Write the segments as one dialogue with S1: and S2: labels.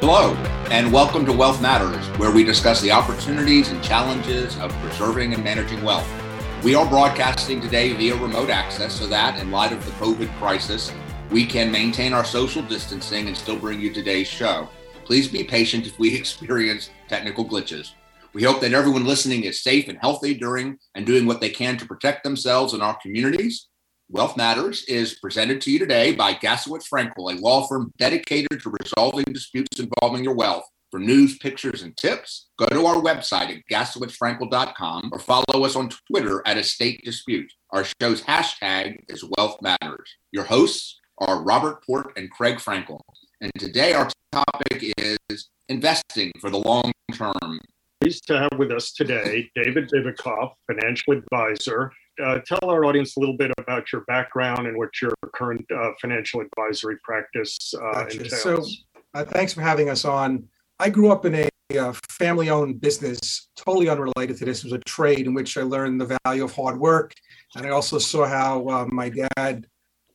S1: Hello, and welcome to Wealth Matters, where we discuss the opportunities and challenges of preserving and managing wealth. We are broadcasting today via remote access so that, in light of the COVID crisis, we can maintain our social distancing and still bring you today's show. Please be patient if we experience technical glitches. We hope that everyone listening is safe and healthy during and doing what they can to protect themselves and our communities. Wealth Matters is presented to you today by Gaslowitz Frankel, a law firm dedicated to resolving disputes involving your wealth. For news, pictures, and tips, go to our website at gaslowitzfrankel.com or follow us on Twitter at Estate Dispute. Our show's hashtag is Wealth Matters. Your hosts are Robert Port and Craig Frankel. And today our topic is investing for the long term.
S2: Pleased to have with us today David Vivikoff, financial advisor, uh, tell our audience a little bit about your background and what your current uh, financial advisory practice uh, gotcha. entails.
S3: So, uh, thanks for having us on. I grew up in a, a family-owned business, totally unrelated to this. It was a trade in which I learned the value of hard work, and I also saw how uh, my dad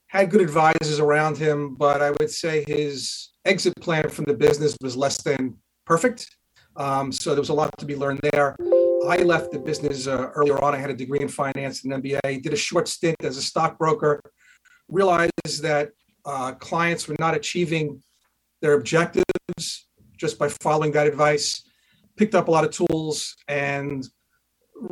S3: had good advisors around him, but I would say his exit plan from the business was less than perfect. Um, so there was a lot to be learned there. I left the business uh, earlier on. I had a degree in finance and MBA, did a short stint as a stockbroker, realized that uh, clients were not achieving their objectives just by following that advice, picked up a lot of tools, and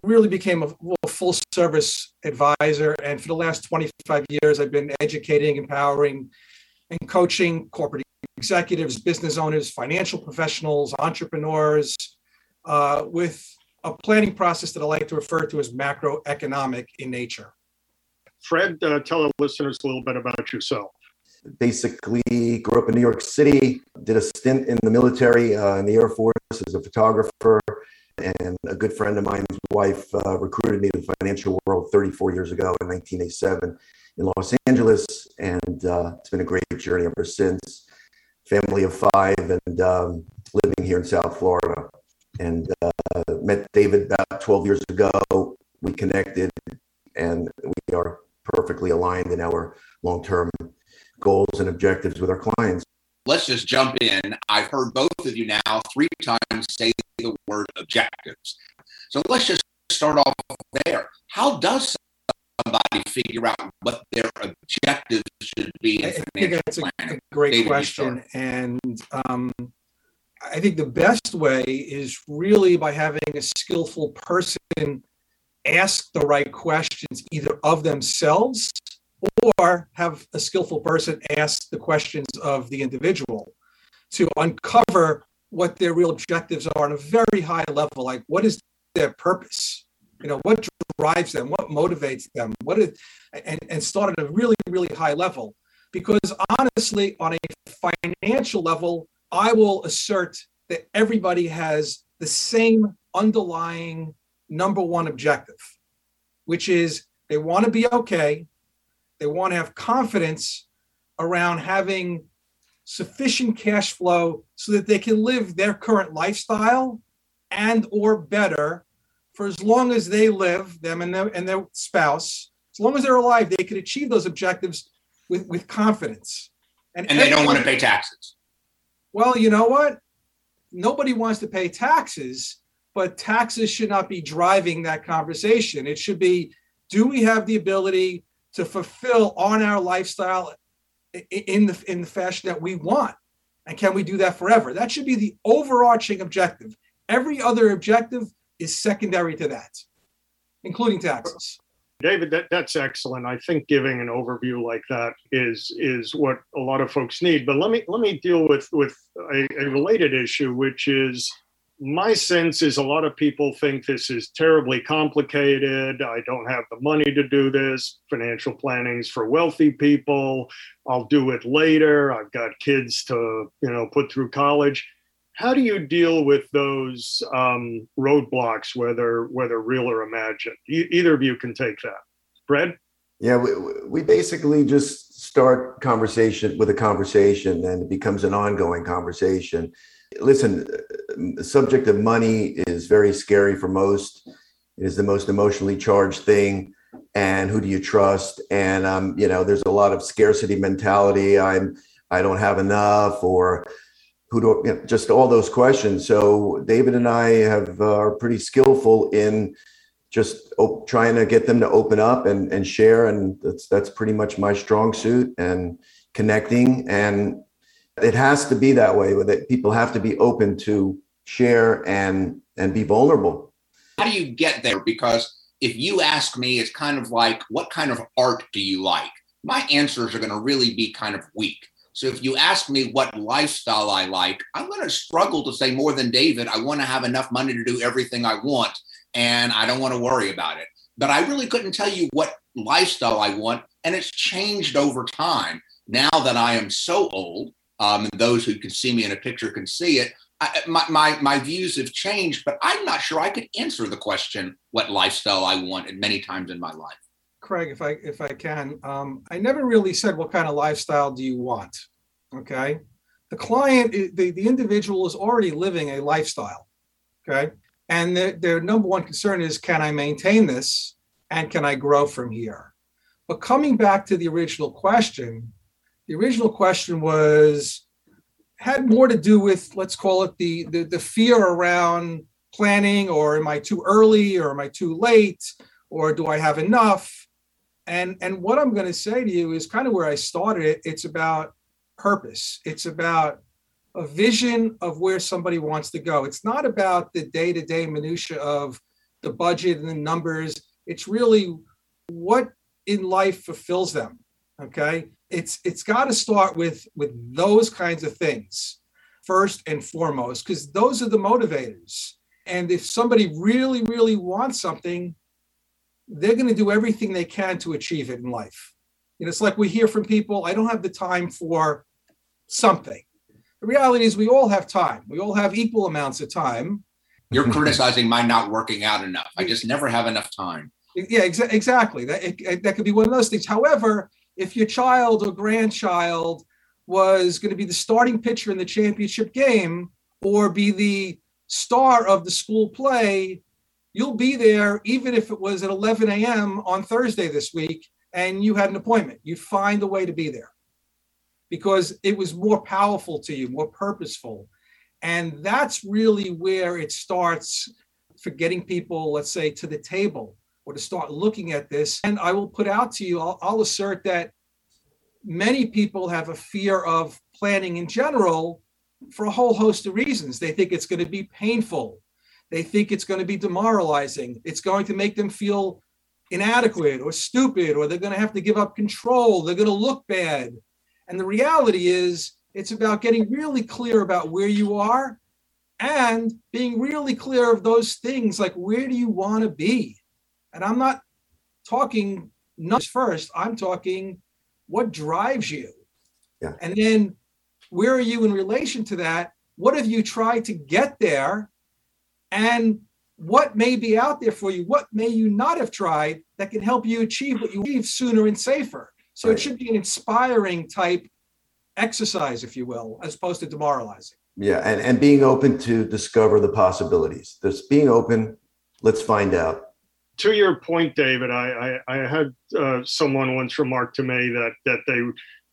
S3: really became a, a full service advisor. And for the last 25 years, I've been educating, empowering, and coaching corporate executives, business owners, financial professionals, entrepreneurs uh, with a planning process that I like to refer to as macroeconomic in nature.
S2: Fred, uh, tell our listeners a little bit about yourself.
S4: Basically, grew up in New York City, did a stint in the military, uh, in the Air Force as a photographer, and a good friend of mine's wife uh, recruited me to the financial world 34 years ago in 1987 in Los Angeles, and uh, it's been a great journey ever since. Family of five, and um, living here in South Florida and uh, met David about 12 years ago. We connected, and we are perfectly aligned in our long-term goals and objectives with our clients.
S1: Let's just jump in. I've heard both of you now three times say the word objectives. So let's just start off there. How does somebody figure out what their objectives should be?
S3: I think that's a, a, great David, question, and um, I think the best way is really by having a skillful person ask the right questions either of themselves or have a skillful person ask the questions of the individual to uncover what their real objectives are on a very high level. Like what is their purpose? You know what drives them? What motivates them? What is and, and start at a really really high level. Because honestly on a financial level I will assert that everybody has the same underlying number one objective, which is they want to be okay. They want to have confidence around having sufficient cash flow so that they can live their current lifestyle and or better for as long as they live them and their, and their spouse as long as they're alive they can achieve those objectives with, with confidence
S1: and, and they don't want to pay taxes
S3: well, you know what? Nobody wants to pay taxes, but taxes should not be driving that conversation. It should be do we have the ability to fulfill on our lifestyle in the in the fashion that we want? And can we do that forever? That should be the overarching objective. Every other objective is secondary to that, including taxes.
S2: David, that, that's excellent. I think giving an overview like that is is what a lot of folks need. But let me let me deal with with a, a related issue, which is my sense is a lot of people think this is terribly complicated. I don't have the money to do this. Financial planning's for wealthy people. I'll do it later. I've got kids to, you know, put through college how do you deal with those um, roadblocks, whether whether real or imagined? E- either of you can take that. Fred?
S4: Yeah, we, we basically just start conversation with a conversation, and it becomes an ongoing conversation. Listen, the subject of money is very scary for most. It is the most emotionally charged thing. And who do you trust? And um, you know, there's a lot of scarcity mentality. I'm I don't have enough, or who do you know, just all those questions. So David and I have uh, are pretty skillful in just op- trying to get them to open up and, and share, and that's that's pretty much my strong suit and connecting. And it has to be that way. With it, people have to be open to share and and be vulnerable.
S1: How do you get there? Because if you ask me, it's kind of like, what kind of art do you like? My answers are going to really be kind of weak so if you ask me what lifestyle I like, I'm going to struggle to say more than David. I want to have enough money to do everything I want and I don't want to worry about it. But I really couldn't tell you what lifestyle I want. And it's changed over time. Now that I am so old, um, and those who can see me in a picture can see it, I, my, my, my views have changed, but I'm not sure I could answer the question what lifestyle I want many times in my life.
S3: Craig, if I if I can, um, I never really said what kind of lifestyle do you want. Okay, the client, the the individual is already living a lifestyle. Okay, and their, their number one concern is can I maintain this and can I grow from here? But coming back to the original question, the original question was had more to do with let's call it the the, the fear around planning or am I too early or am I too late or do I have enough? And and what I'm going to say to you is kind of where I started it. It's about purpose. It's about a vision of where somebody wants to go. It's not about the day-to-day minutia of the budget and the numbers. It's really what in life fulfills them. Okay. It's it's got to start with with those kinds of things first and foremost, because those are the motivators. And if somebody really, really wants something, they're going to do everything they can to achieve it in life. You know, it's like we hear from people, I don't have the time for something. The reality is we all have time. We all have equal amounts of time.
S1: You're criticizing my not working out enough. I just never have enough time.
S3: Yeah, exa- exactly. That, it, that could be one of those things. However, if your child or grandchild was going to be the starting pitcher in the championship game or be the star of the school play, you'll be there even if it was at 11 a.m. on Thursday this week and you had an appointment. You find a way to be there because it was more powerful to you, more purposeful. And that's really where it starts for getting people, let's say, to the table or to start looking at this. And I will put out to you, I'll, I'll assert that many people have a fear of planning in general for a whole host of reasons. They think it's going to be painful they think it's going to be demoralizing. It's going to make them feel inadequate or stupid, or they're going to have to give up control. They're going to look bad. And the reality is, it's about getting really clear about where you are and being really clear of those things like where do you want to be? And I'm not talking numbers first, I'm talking what drives you. Yeah. And then where are you in relation to that? What have you tried to get there? And what may be out there for you, what may you not have tried that can help you achieve what you achieve sooner and safer. So right. it should be an inspiring type exercise, if you will, as opposed to demoralizing.
S4: Yeah, and, and being open to discover the possibilities. Just being open, let's find out.
S2: To your point, David, I, I, I had uh, someone once remark to me that that they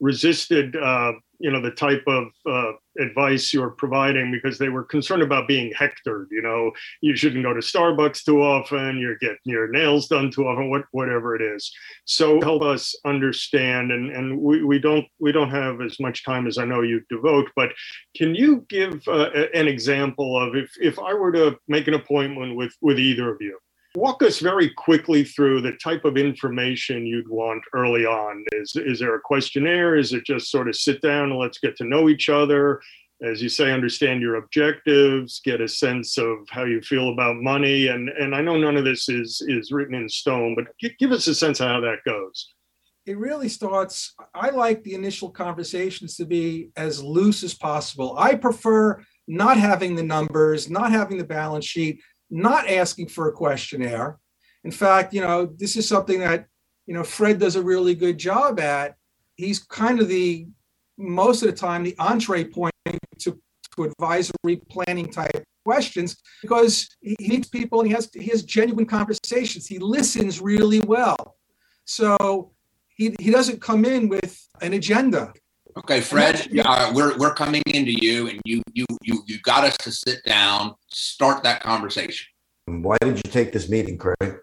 S2: resisted uh, you know the type of uh, advice you're providing because they were concerned about being hectored you know? You shouldn't go to starbucks too often you're getting your nails done too often what, whatever it is. So help us understand and and we, we don't we don't have as much time as i know you devote but can you give uh, an example of if if i were to make an appointment with with either of you Walk us very quickly through the type of information you'd want early on. Is, is there a questionnaire? Is it just sort of sit down and let's get to know each other? As you say, understand your objectives, get a sense of how you feel about money. And, and I know none of this is, is written in stone, but give us a sense of how that goes.
S3: It really starts, I like the initial conversations to be as loose as possible. I prefer not having the numbers, not having the balance sheet not asking for a questionnaire. In fact, you know, this is something that, you know, Fred does a really good job at. He's kind of the, most of the time, the entree point to, to advisory planning type questions because he meets people and he has, he has genuine conversations. He listens really well. So he, he doesn't come in with an agenda.
S1: Okay, Fred, uh, we're we're coming into you, and you you you you got us to sit down, start that conversation.
S4: Why did you take this meeting, Craig?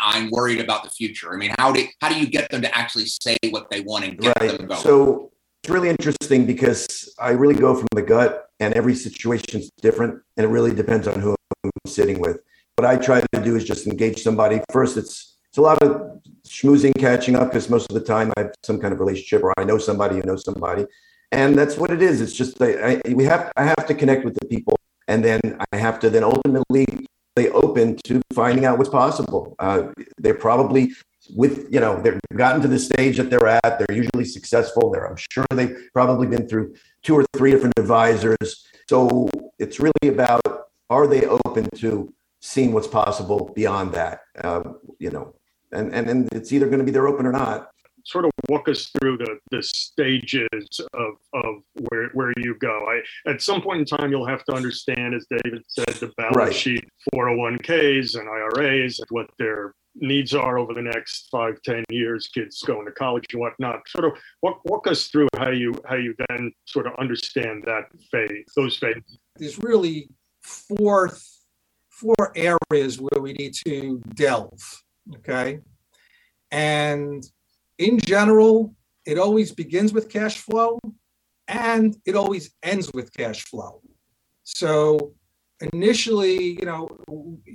S1: I'm worried about the future. I mean, how do how do you get them to actually say what they want and get right. them going?
S4: So it's really interesting because I really go from the gut, and every situation is different, and it really depends on who I'm sitting with. What I try to do is just engage somebody. First, it's it's a lot of schmoozing, catching up, because most of the time I have some kind of relationship, or I know somebody who knows somebody, and that's what it is. It's just I, I, we have I have to connect with the people, and then I have to then ultimately they open to finding out what's possible. Uh, they're probably with you know they've gotten to the stage that they're at. They're usually successful. They're I'm sure they've probably been through two or three different advisors. So it's really about are they open to seeing what's possible beyond that? Uh, you know, and and and it's either going to be they're open or not
S2: sort of walk us through the the stages of of where where you go. I at some point in time you'll have to understand, as David said, the balance right. sheet, 401ks and IRAs, and what their needs are over the next five, ten years, kids going to college and whatnot. Sort of walk walk us through how you how you then sort of understand that phase, those phases.
S3: There's really four four areas where we need to delve. Okay. And in general, it always begins with cash flow and it always ends with cash flow. So initially, you know,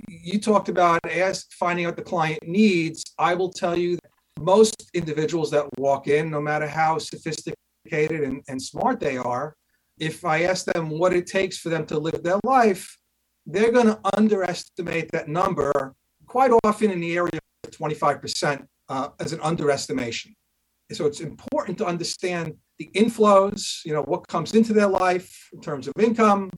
S3: you talked about as finding out the client needs. I will tell you most individuals that walk in, no matter how sophisticated and, and smart they are, if I ask them what it takes for them to live their life, they're going to underestimate that number quite often in the area of 25% uh, as an underestimation. So it's important to understand the inflows, you know, what comes into their life in terms of income,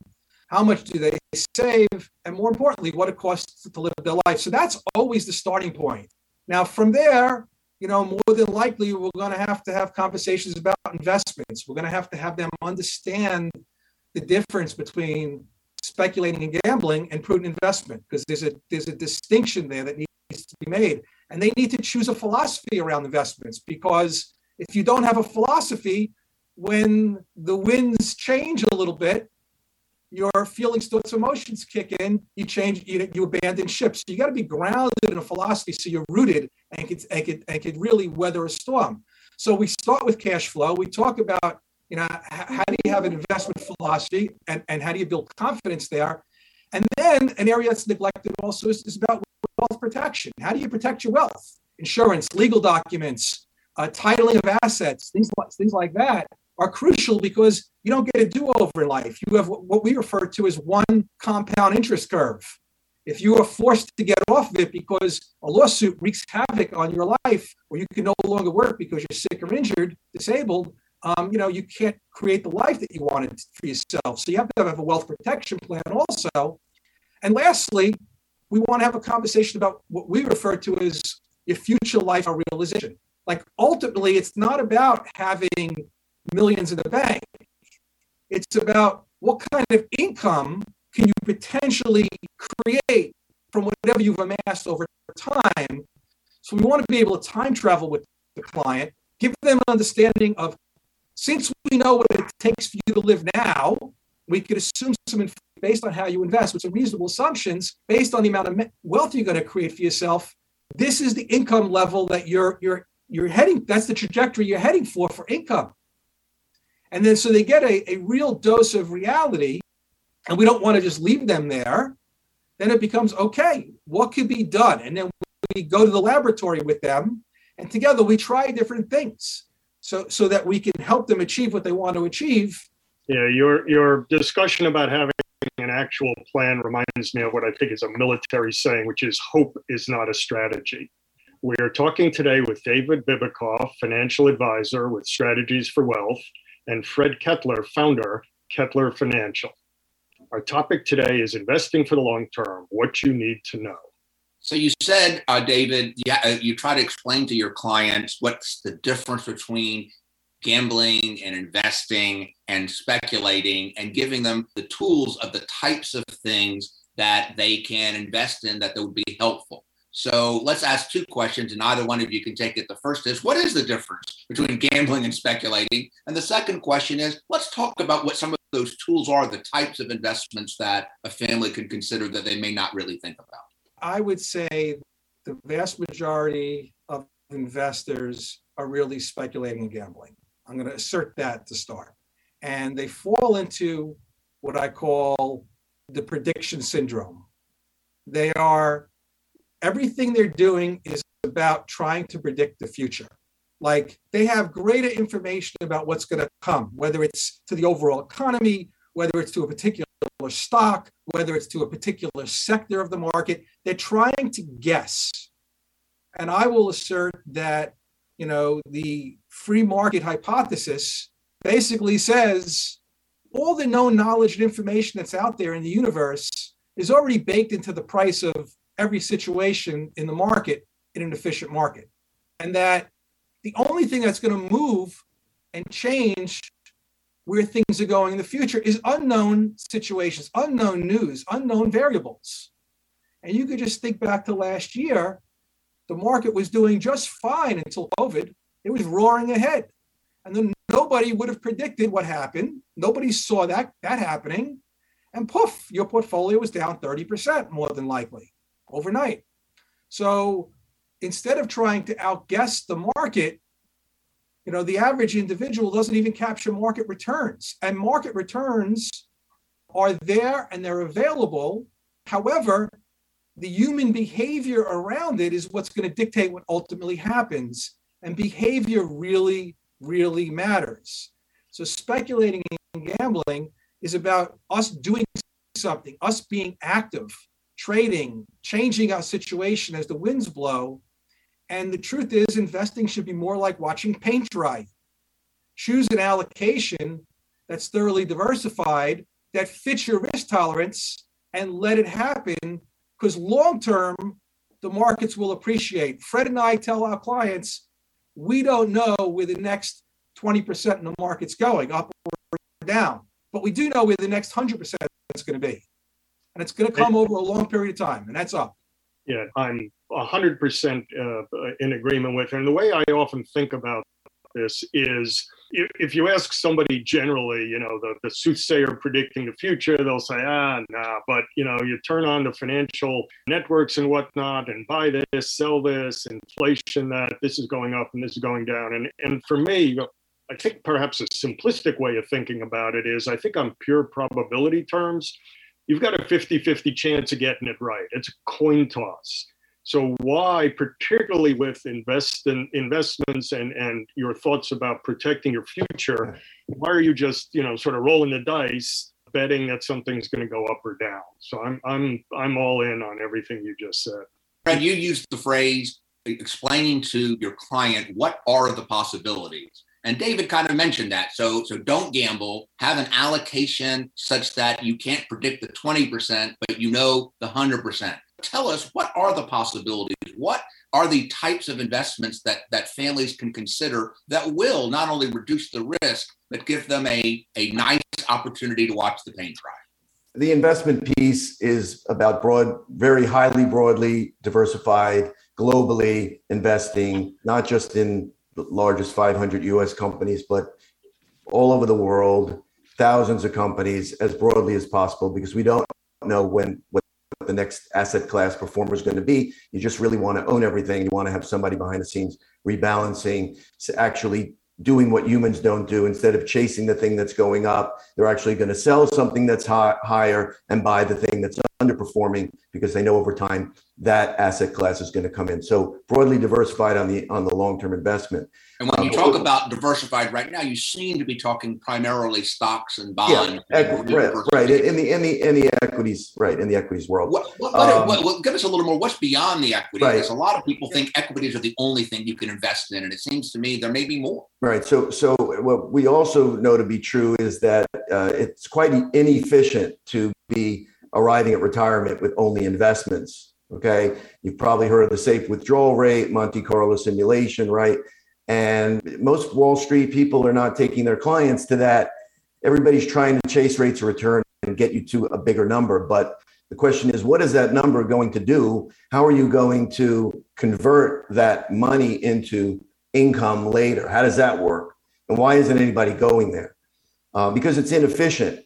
S3: how much do they save, and more importantly, what it costs to live their life. So that's always the starting point. Now, from there, you know, more than likely, we're going to have to have conversations about investments. We're going to have to have them understand the difference between speculating and gambling and prudent investment because there's a there's a distinction there that needs to be made and they need to choose a philosophy around investments because if you don't have a philosophy, when the winds change a little bit, your feelings, thoughts, emotions kick in. You change, you, you abandon ship. So you got to be grounded in a philosophy so you're rooted and can, and, can, and can really weather a storm. So we start with cash flow. We talk about, you know, how do you have an investment philosophy and, and how do you build confidence there? And then an area that's neglected also is, is about wealth protection. How do you protect your wealth? Insurance, legal documents, uh, titling of assets, things like, things like that are crucial because you don't get a do-over in life. You have what we refer to as one compound interest curve. If you are forced to get off of it because a lawsuit wreaks havoc on your life, or you can no longer work because you're sick or injured, disabled, um, you know, you can't create the life that you wanted for yourself. So you have to have a wealth protection plan also. And lastly, we want to have a conversation about what we refer to as your future life or realization. Like ultimately, it's not about having millions in the bank. It's about what kind of income can you potentially create from whatever you've amassed over time. So we want to be able to time travel with the client, give them an understanding of since we know what it takes for you to live now, we could assume some based on how you invest with some reasonable assumptions based on the amount of wealth you're going to create for yourself. This is the income level that you're you're you're heading that's the trajectory you're heading for for income. And then so they get a, a real dose of reality and we don't want to just leave them there. Then it becomes okay what could be done? And then we go to the laboratory with them and together we try different things so so that we can help them achieve what they want to achieve
S2: yeah your your discussion about having an actual plan reminds me of what I think is a military saying, which is hope is not a strategy. We are talking today with David Bibikoff, financial advisor with Strategies for Wealth, and Fred Kettler, founder, Kettler Financial. Our topic today is investing for the long term, what you need to know.
S1: So you said, uh, David, yeah, uh, you try to explain to your clients what's the difference between gambling and investing and speculating and giving them the tools of the types of things that they can invest in that, that would be helpful. So let's ask two questions, and either one of you can take it. The first is what is the difference between gambling and speculating. And the second question is let's talk about what some of those tools are, the types of investments that a family could consider that they may not really think about.
S3: I would say the vast majority of investors are really speculating and gambling. I'm going to assert that to start. And they fall into what I call the prediction syndrome. They are, everything they're doing is about trying to predict the future. Like they have greater information about what's going to come, whether it's to the overall economy, whether it's to a particular stock, whether it's to a particular sector of the market. They're trying to guess. And I will assert that, you know, the free market hypothesis basically says all the known knowledge and information that's out there in the universe is already baked into the price of every situation in the market in an efficient market. And that the only thing that's going to move and change where things are going in the future is unknown situations, unknown news, unknown variables. And you could just think back to last year, the market was doing just fine until COVID. It was roaring ahead. And then nobody would have predicted what happened. Nobody saw that that happening. And poof, your portfolio was down 30% more than likely overnight. So instead of trying to outguess the market, you know, the average individual doesn't even capture market returns. And market returns are there and they're available. However, the human behavior around it is what's going to dictate what ultimately happens. And behavior really, really matters. So speculating and gambling is about us doing something, us being active, trading, changing our situation as the winds blow. And the truth is, investing should be more like watching paint dry. Choose an allocation that's thoroughly diversified, that fits your risk tolerance, and let it happen. Because long term, the markets will appreciate. Fred and I tell our clients, we don't know where the next 20% in the market's going, up or down, but we do know where the next 100% is going to be. And it's going to come over a long period of time, and that's up.
S2: Yeah, I'm 100% uh, in agreement with. And the way I often think about this is if, if you ask somebody generally, you know, the, the soothsayer predicting the future, they'll say, ah, nah. But, you know, you turn on the financial networks and whatnot and buy this, sell this, inflation that, this is going up and this is going down. And, and for me, I think perhaps a simplistic way of thinking about it is I think on pure probability terms, you've got a 50 50 chance of getting it right. It's a coin toss. So why, particularly with invest in investments and, and your thoughts about protecting your future, why are you just, you know, sort of rolling the dice, betting that something's going to go up or down? So I'm I'm I'm all in on everything you just said.
S1: Fred, you used the phrase explaining to your client what are the possibilities. And David kind of mentioned that. So, so don't gamble. Have an allocation such that you can't predict the 20%, but you know the 100%. Tell us what are the possibilities? What are the types of investments that, that families can consider that will not only reduce the risk, but give them a, a nice opportunity to watch the paint dry?
S4: The investment piece is about broad, very highly broadly diversified, globally investing, not just in the largest 500 US companies, but all over the world, thousands of companies as broadly as possible because we don't know when what the next asset class performer is going to be. You just really want to own everything. You want to have somebody behind the scenes rebalancing, actually doing what humans don't do instead of chasing the thing that's going up they're actually going to sell something that's high, higher and buy the thing that's underperforming because they know over time that asset class is going to come in so broadly diversified on the on the long-term investment
S1: and when you talk about diversified right now you seem to be talking primarily stocks and bonds
S4: yeah, equi- right, right in the in the in the equities right in the equities world
S1: what, what, um, what, what, give us a little more what's beyond the equity right. because a lot of people think equities are the only thing you can invest in and it seems to me there may be more
S4: right so so what we also know to be true is that uh, it's quite inefficient to be arriving at retirement with only investments. Okay. You've probably heard of the safe withdrawal rate, Monte Carlo simulation, right? And most Wall Street people are not taking their clients to that. Everybody's trying to chase rates of return and get you to a bigger number. But the question is, what is that number going to do? How are you going to convert that money into income later. How does that work? And why isn't anybody going there? Uh, because it's inefficient.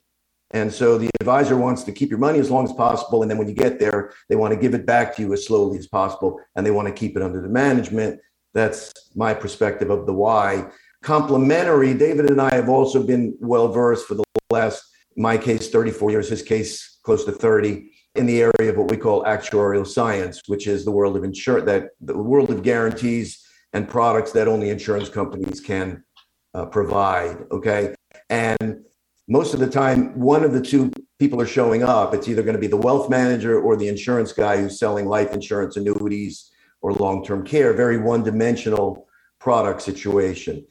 S4: And so the advisor wants to keep your money as long as possible. And then when you get there, they want to give it back to you as slowly as possible. And they want to keep it under the management. That's my perspective of the why. Complementary, David and I have also been well versed for the last, my case, 34 years, his case, close to 30, in the area of what we call actuarial science, which is the world of insurance, that the world of guarantees and products that only insurance companies can uh, provide. Okay. And most of the time, one of the two people are showing up. It's either going to be the wealth manager or the insurance guy who's selling life insurance, annuities, or long term care, very one dimensional product situation.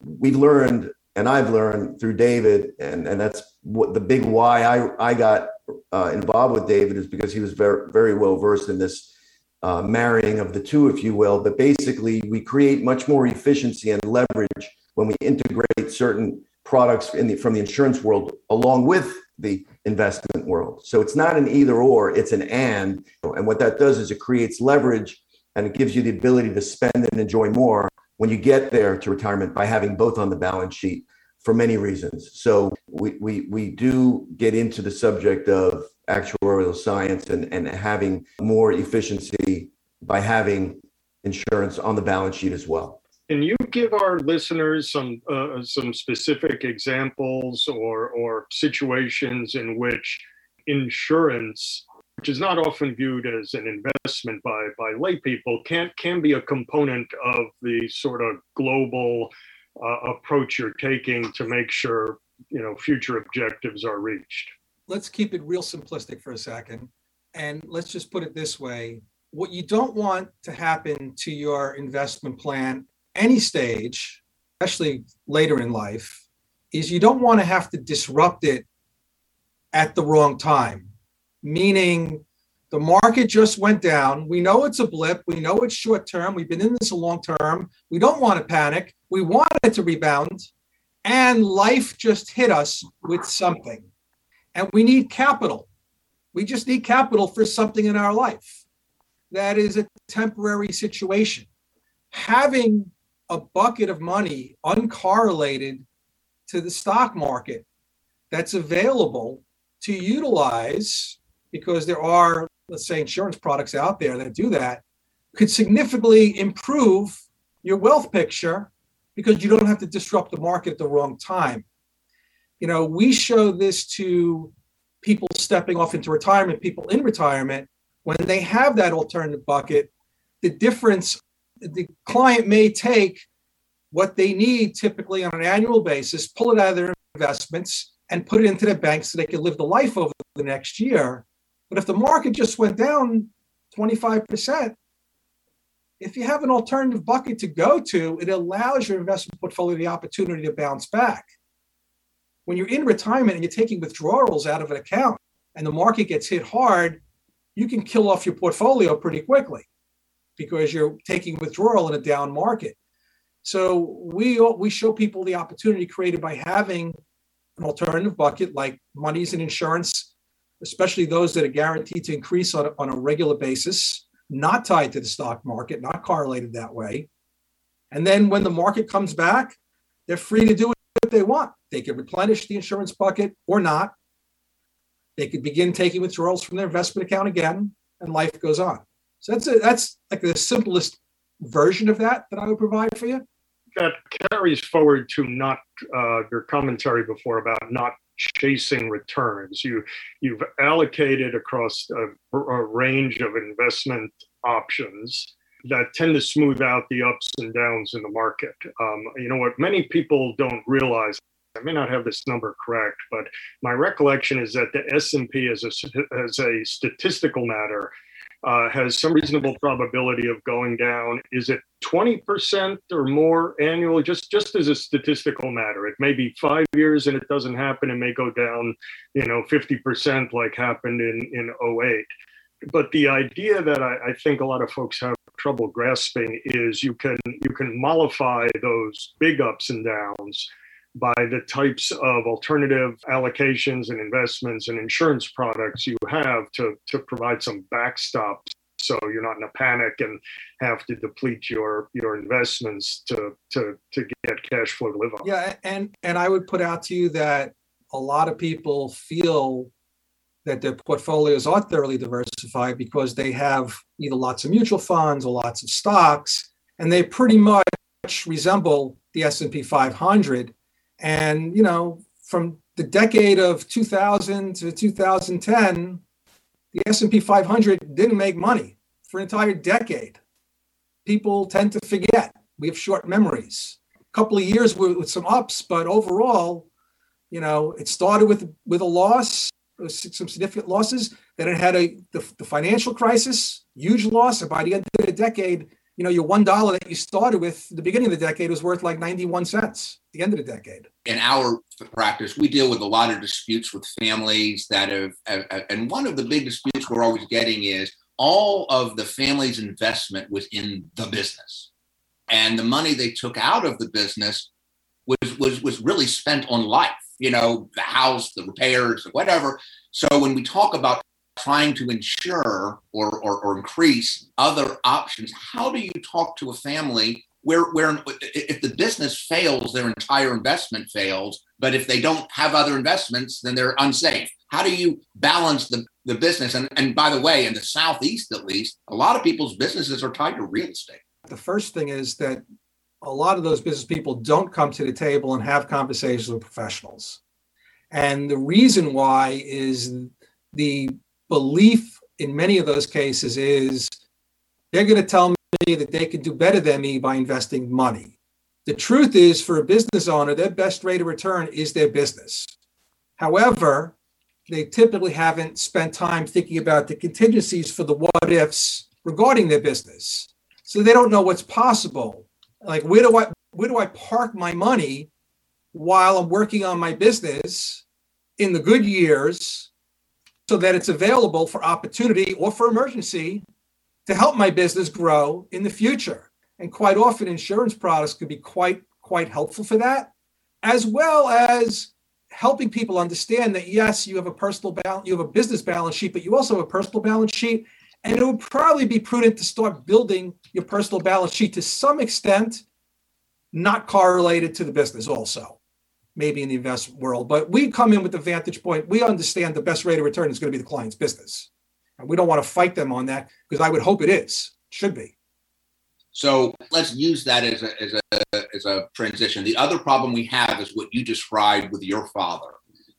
S4: We've learned, and I've learned through David, and, and that's what the big why I, I got uh, involved with David is because he was very, very well versed in this uh, marrying of the two, if you will. But basically, we create much more efficiency and leverage when we integrate certain products in the, from the insurance world along with the investment world. So it's not an either or, it's an and. And what that does is it creates leverage and it gives you the ability to spend and enjoy more when you get there to retirement by having both on the balance sheet for many reasons. So we, we, we do get into the subject of actuarial science and, and having more efficiency by having insurance on the balance sheet as well.
S2: Can you give our listeners some uh, some specific examples or or situations in which insurance, which is not often viewed as an investment by by lay people, can can be a component of the sort of global uh, approach you're taking to make sure you know future objectives are reached?
S3: Let's keep it real simplistic for a second, and let's just put it this way: what you don't want to happen to your investment plan any stage, especially later in life, is you don't want to have to disrupt it at the wrong time. Meaning, the market just went down. We know it's a blip. We know it's short term. We've been in this a long term. We don't want to panic. We want it to rebound. And life just hit us with something. And we need capital. We just need capital for something in our life that is a temporary situation. Having a bucket of money uncorrelated to the stock market that's available to utilize because there are let's say insurance products out there that do that could significantly improve your wealth picture because you don't have to disrupt the market at the wrong time you know we show this to people stepping off into retirement people in retirement when they have that alternative bucket the difference the client may take what they need typically on an annual basis, pull it out of their investments, and put it into their bank so they can live the life over the next year. But if the market just went down 25%, if you have an alternative bucket to go to, it allows your investment portfolio the opportunity to bounce back. When you're in retirement and you're taking withdrawals out of an account and the market gets hit hard, you can kill off your portfolio pretty quickly because you're taking withdrawal in a down market. So we we show people the opportunity created by having an alternative bucket like monies and insurance, especially those that are guaranteed to increase on a, on a regular basis, not tied to the stock market, not correlated that way. And then when the market comes back, they're free to do what they want. They can replenish the insurance bucket or not. They could begin taking withdrawals from their investment account again, and life goes on. So that's a, that's like the simplest version of that that I would provide for you.
S2: That carries forward to not uh, your commentary before about not chasing returns. You you've allocated across a, a range of investment options that tend to smooth out the ups and downs in the market. Um, you know what many people don't realize I may not have this number correct, but my recollection is that the S&P as a, as a statistical matter uh, has some reasonable probability of going down. Is it 20% or more annually? Just just as a statistical matter, it may be five years and it doesn't happen. It may go down, you know, 50% like happened in in 08. But the idea that I, I think a lot of folks have trouble grasping is you can you can mollify those big ups and downs by the types of alternative allocations and investments and insurance products you have to, to provide some backstop so you're not in a panic and have to deplete your your investments to to to get cash flow to live on.
S3: Yeah, and and I would put out to you that a lot of people feel that their portfolios are thoroughly diversified because they have either lots of mutual funds or lots of stocks, and they pretty much resemble the S&P 500. And you know, from the decade of 2000 to 2010, the S&P 500 didn't make money for an entire decade. People tend to forget. We have short memories. A couple of years with, some ups, but overall, you know, it started with with a loss, uh, some significant losses. Then it had a the, the financial crisis, huge loss. And by the end of the decade, you know, your one dollar that you started with the beginning of the decade was worth like 91 cents the end of the decade.
S1: In our practice, we deal with a lot of disputes with families that have, and one of the big disputes we're always getting is all of the family's investment was in the business. And the money they took out of the business was was was really spent on life, you know, the house, the repairs, whatever. So when we talk about trying to ensure or, or, or increase other options, how do you talk to a family where, where if the business fails, their entire investment fails, but if they don't have other investments, then they're unsafe? How do you balance the, the business? And, and by the way, in the Southeast at least, a lot of people's businesses are tied to real estate.
S3: The first thing is that a lot of those business people don't come to the table and have conversations with professionals. And the reason why is the belief in many of those cases is they're going to tell me that they can do better than me by investing money. The truth is, for a business owner, their best rate of return is their business. However, they typically haven't spent time thinking about the contingencies for the what ifs regarding their business. So they don't know what's possible. Like where do I where do I park my money while I'm working on my business in the good years so that it's available for opportunity or for emergency to help my business grow in the future. And quite often, insurance products could be quite quite helpful for that, as well as helping people understand that yes, you have a personal balance, you have a business balance sheet, but you also have a personal balance sheet. And it would probably be prudent to start building your personal balance sheet to some extent, not correlated to the business also maybe in the investment world. But we come in with the vantage point. We understand the best rate of return is going to be the client's business. We don't want to fight them on that because I would hope it is, should be.
S1: So let's use that as a, as a as a transition. The other problem we have is what you described with your father,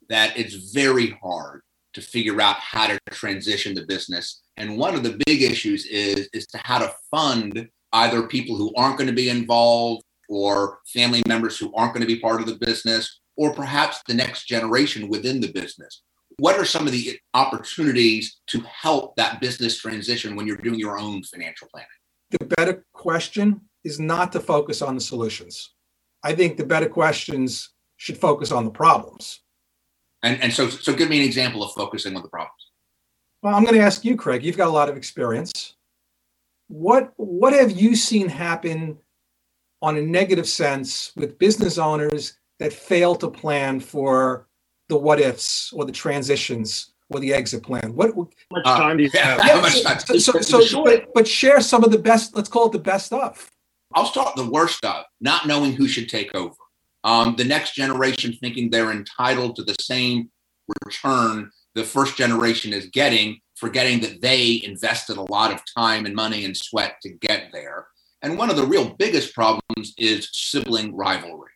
S1: that it's very hard to figure out how to transition the business. And one of the big issues is is to how to fund either people who aren't going to be involved or family members who aren't going to be part of the business, or perhaps the next generation within the business? What are some of the opportunities to help that business transition when you're doing your own financial planning?
S3: The better question is not to focus on the solutions. I think the better questions should focus on the problems.
S1: And, and so, so give me an example of focusing on the problems.
S3: Well, I'm going to ask you, Craig. You've got a lot of experience. What what have you seen happen on a negative sense with business owners that fail to plan for the what ifs or the transitions or the exit plan? What
S2: how much uh, time do you have? Yeah, much
S3: time? So, so, so but, but share some of the best, let's call it the best stuff.
S1: I'll start the worst of not knowing who should take over. Um, the next generation thinking they're entitled to the same return the first generation is getting, forgetting that they invested a lot of time and money and sweat to get there. And one of the real biggest problems is sibling rivalry.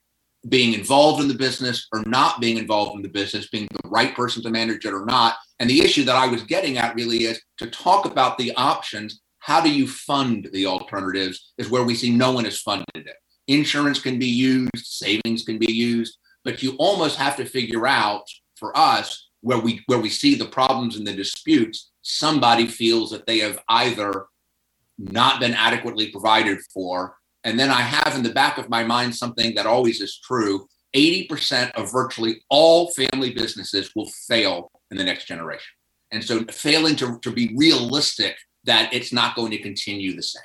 S1: Being involved in the business or not being involved in the business, being the right person to manage it or not. And the issue that I was getting at really is to talk about the options. How do you fund the alternatives? Is where we see no one has funded it. Insurance can be used, savings can be used, but you almost have to figure out for us where we where we see the problems and the disputes. Somebody feels that they have either not been adequately provided for. And then I have in the back of my mind something that always is true 80% of virtually all family businesses will fail in the next generation. And so failing to, to be realistic that it's not going to continue the same.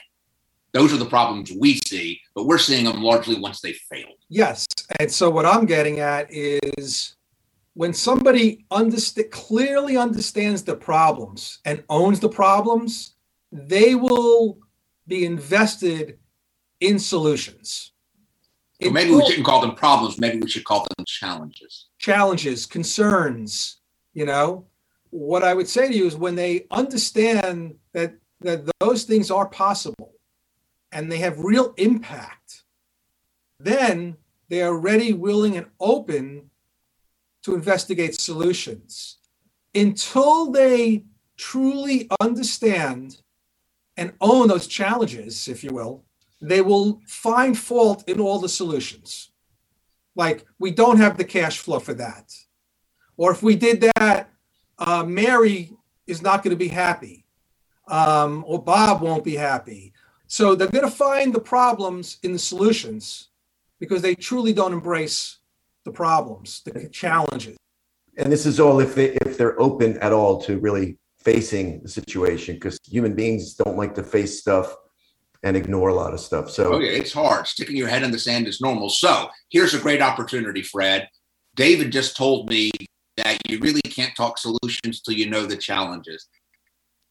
S1: Those are the problems we see, but we're seeing them largely once they failed.
S3: Yes. And so what I'm getting at is when somebody underst- clearly understands the problems and owns the problems, they will be invested in solutions.
S1: So maybe we shouldn't call them problems. Maybe we should call them challenges.
S3: Challenges, concerns. You know, what I would say to you is when they understand that that those things are possible and they have real impact, then they are ready, willing, and open to investigate solutions. Until they truly understand and own those challenges, if you will, they will find fault in all the solutions. Like, we don't have the cash flow for that. Or if we did that, uh, Mary is not going to be happy, um, or Bob won't be happy. So they're going to find the problems in the solutions because they truly don't embrace the problems, the challenges.
S4: And this is all if they if they're open at all to really facing the situation, because human beings don't like to face stuff and ignore a lot of stuff. So
S1: oh yeah, it's hard. Sticking your head in the sand is normal. So here's a great opportunity, Fred. David just told me that you really can't talk solutions till you know the challenges.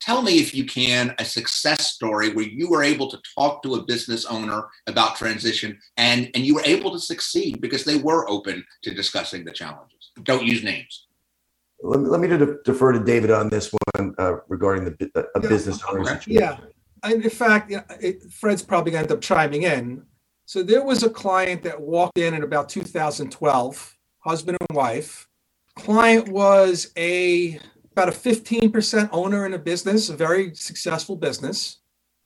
S1: Tell me, if you can, a success story where you were able to talk to a business owner about transition and, and you were able to succeed because they were open to discussing the challenges. Don't use names.
S4: Let me, let me defer to David on this one uh, regarding the a yeah, business owner situation.
S3: Yeah, and in fact, it, Fred's probably going to end up chiming in. So there was a client that walked in in about 2012, husband and wife. Client was a about a 15% owner in a business, a very successful business.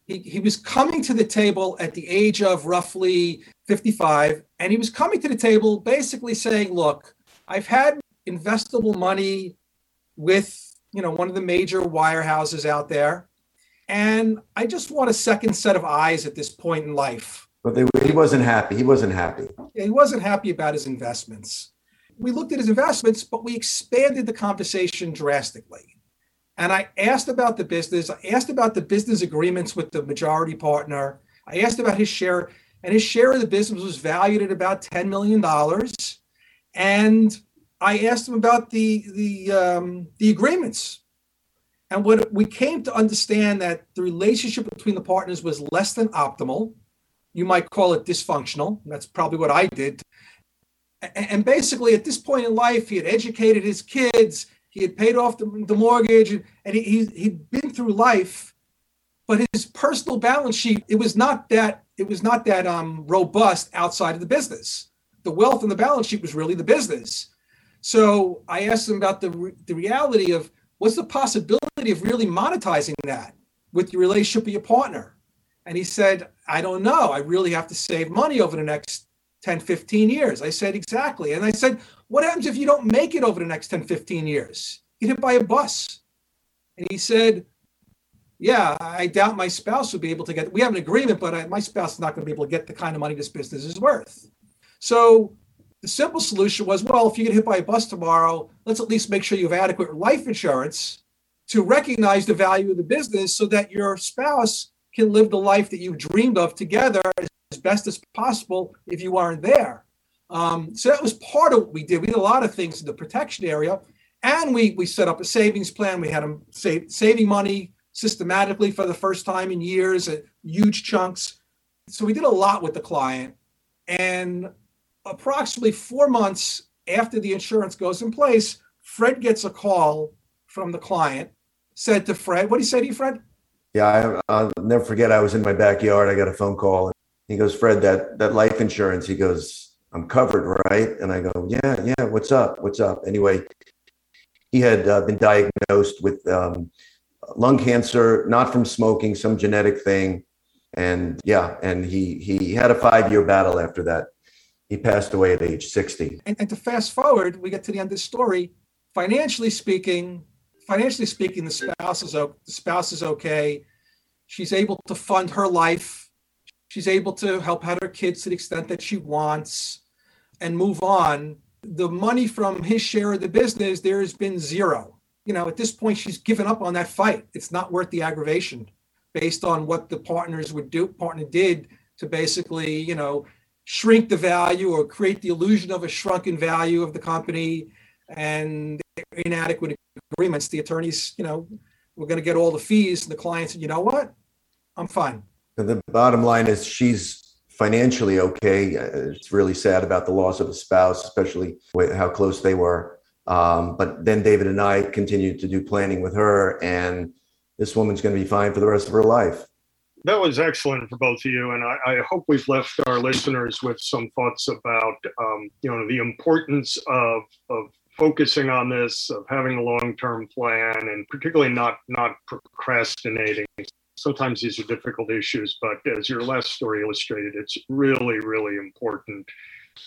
S3: He, he was coming to the table at the age of roughly 55, and he was coming to the table basically saying, Look, I've had investable money with you know one of the major wirehouses out there and i just want a second set of eyes at this point in life
S4: but they, he wasn't happy he wasn't happy
S3: yeah, he wasn't happy about his investments we looked at his investments, but we expanded the conversation drastically. And I asked about the business. I asked about the business agreements with the majority partner. I asked about his share, and his share of the business was valued at about $10 million. And I asked him about the, the, um, the agreements. And what we came to understand that the relationship between the partners was less than optimal. You might call it dysfunctional. That's probably what I did and basically at this point in life he had educated his kids he had paid off the, mortgage and he, he'd been through life but his personal balance sheet it was not that it was not that um, robust outside of the business the wealth in the balance sheet was really the business so i asked him about the, the reality of what's the possibility of really monetizing that with your relationship with your partner and he said i don't know i really have to save money over the next 10, 15 years. I said, exactly. And I said, what happens if you don't make it over the next 10, 15 years? Get hit by a bus. And he said, yeah, I doubt my spouse would be able to get, we have an agreement, but I, my spouse is not going to be able to get the kind of money this business is worth. So the simple solution was, well, if you get hit by a bus tomorrow, let's at least make sure you have adequate life insurance to recognize the value of the business so that your spouse can live the life that you've dreamed of together as best as possible if you aren't there. Um, so that was part of what we did. We did a lot of things in the protection area, and we we set up a savings plan. We had them save, saving money systematically for the first time in years at huge chunks. So we did a lot with the client, and approximately four months after the insurance goes in place, Fred gets a call from the client. Said to Fred, "What did he say to you, Fred?"
S4: Yeah, I, will never forget. I was in my backyard. I got a phone call he goes, Fred, that that life insurance. He goes, I'm covered, right? And I go, yeah, yeah. What's up? What's up? Anyway, he had uh, been diagnosed with um, lung cancer, not from smoking, some genetic thing, and yeah, and he he had a five year battle after that. He passed away at age 60.
S3: And, and to fast forward, we get to the end of the story. Financially speaking, financially speaking, the spouse is the spouse is okay. She's able to fund her life She's able to help out her kids to the extent that she wants and move on. The money from his share of the business, there has been zero. You know, at this point, she's given up on that fight. It's not worth the aggravation based on what the partners would do, partner did to basically, you know, shrink the value or create the illusion of a shrunken value of the company and inadequate agreements. The attorneys, you know, we're going to get all the fees. And the client said, you know what? I'm fine.
S4: The bottom line is she's financially okay. It's really sad about the loss of a spouse, especially how close they were. Um, but then David and I continued to do planning with her, and this woman's going to be fine for the rest of her life.
S2: That was excellent for both of you, and I, I hope we've left our listeners with some thoughts about, um, you know, the importance of of focusing on this, of having a long term plan, and particularly not not procrastinating. Sometimes these are difficult issues, but as your last story illustrated, it's really, really important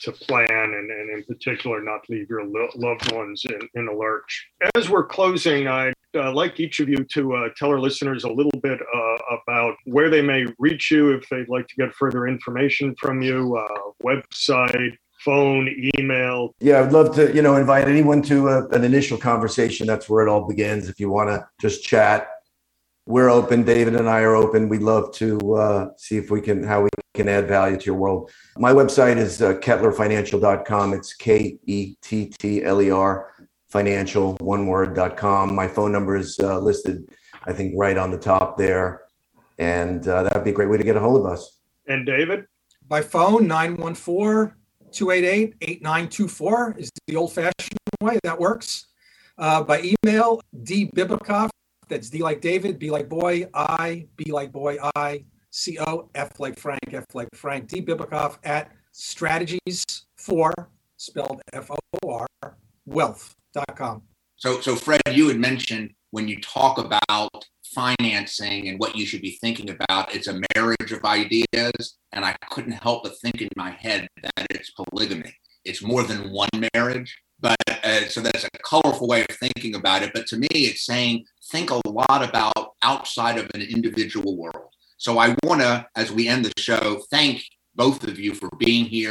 S2: to plan and, and in particular not leave your lo- loved ones in, in a lurch. As we're closing, I'd uh, like each of you to uh, tell our listeners a little bit uh, about where they may reach you if they'd like to get further information from you, uh, website, phone, email.
S4: Yeah, I'd love to, you know, invite anyone to a, an initial conversation. That's where it all begins. If you want to just chat, we're open. David and I are open. We'd love to uh, see if we can, how we can add value to your world. My website is uh, kettlerfinancial.com. It's K E T T L E R financial, one word.com. My phone number is uh, listed, I think, right on the top there. And uh, that would be a great way to get a hold of us.
S2: And David?
S3: By phone, 914 288 8924 is the old fashioned way. That works. Uh, by email, dbibicoff, that's D like David, B like boy, I, B like boy, I, C O, F like Frank, F like Frank, dbibicoff at strategies for, spelled F O R, wealth.com.
S1: So, so Fred, you had mentioned when you talk about financing and what you should be thinking about. It's a marriage of ideas. And I couldn't help but think in my head that it's polygamy. It's more than one marriage. But uh, so that's a colorful way of thinking about it. But to me, it's saying think a lot about outside of an individual world. So I want to, as we end the show, thank both of you for being here,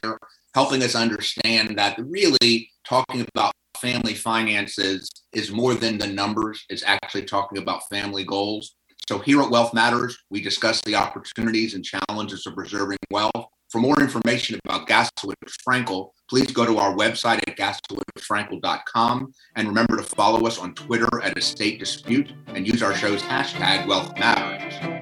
S1: helping us understand that really talking about family finances is more than the numbers. It's actually talking about family goals. So here at Wealth Matters, we discuss the opportunities and challenges of preserving wealth. For more information about Gaslowitz Frankel, please go to our website at gaslowitzfrankel.com and remember to follow us on Twitter at Estate Dispute and use our show's hashtag Wealth Matters.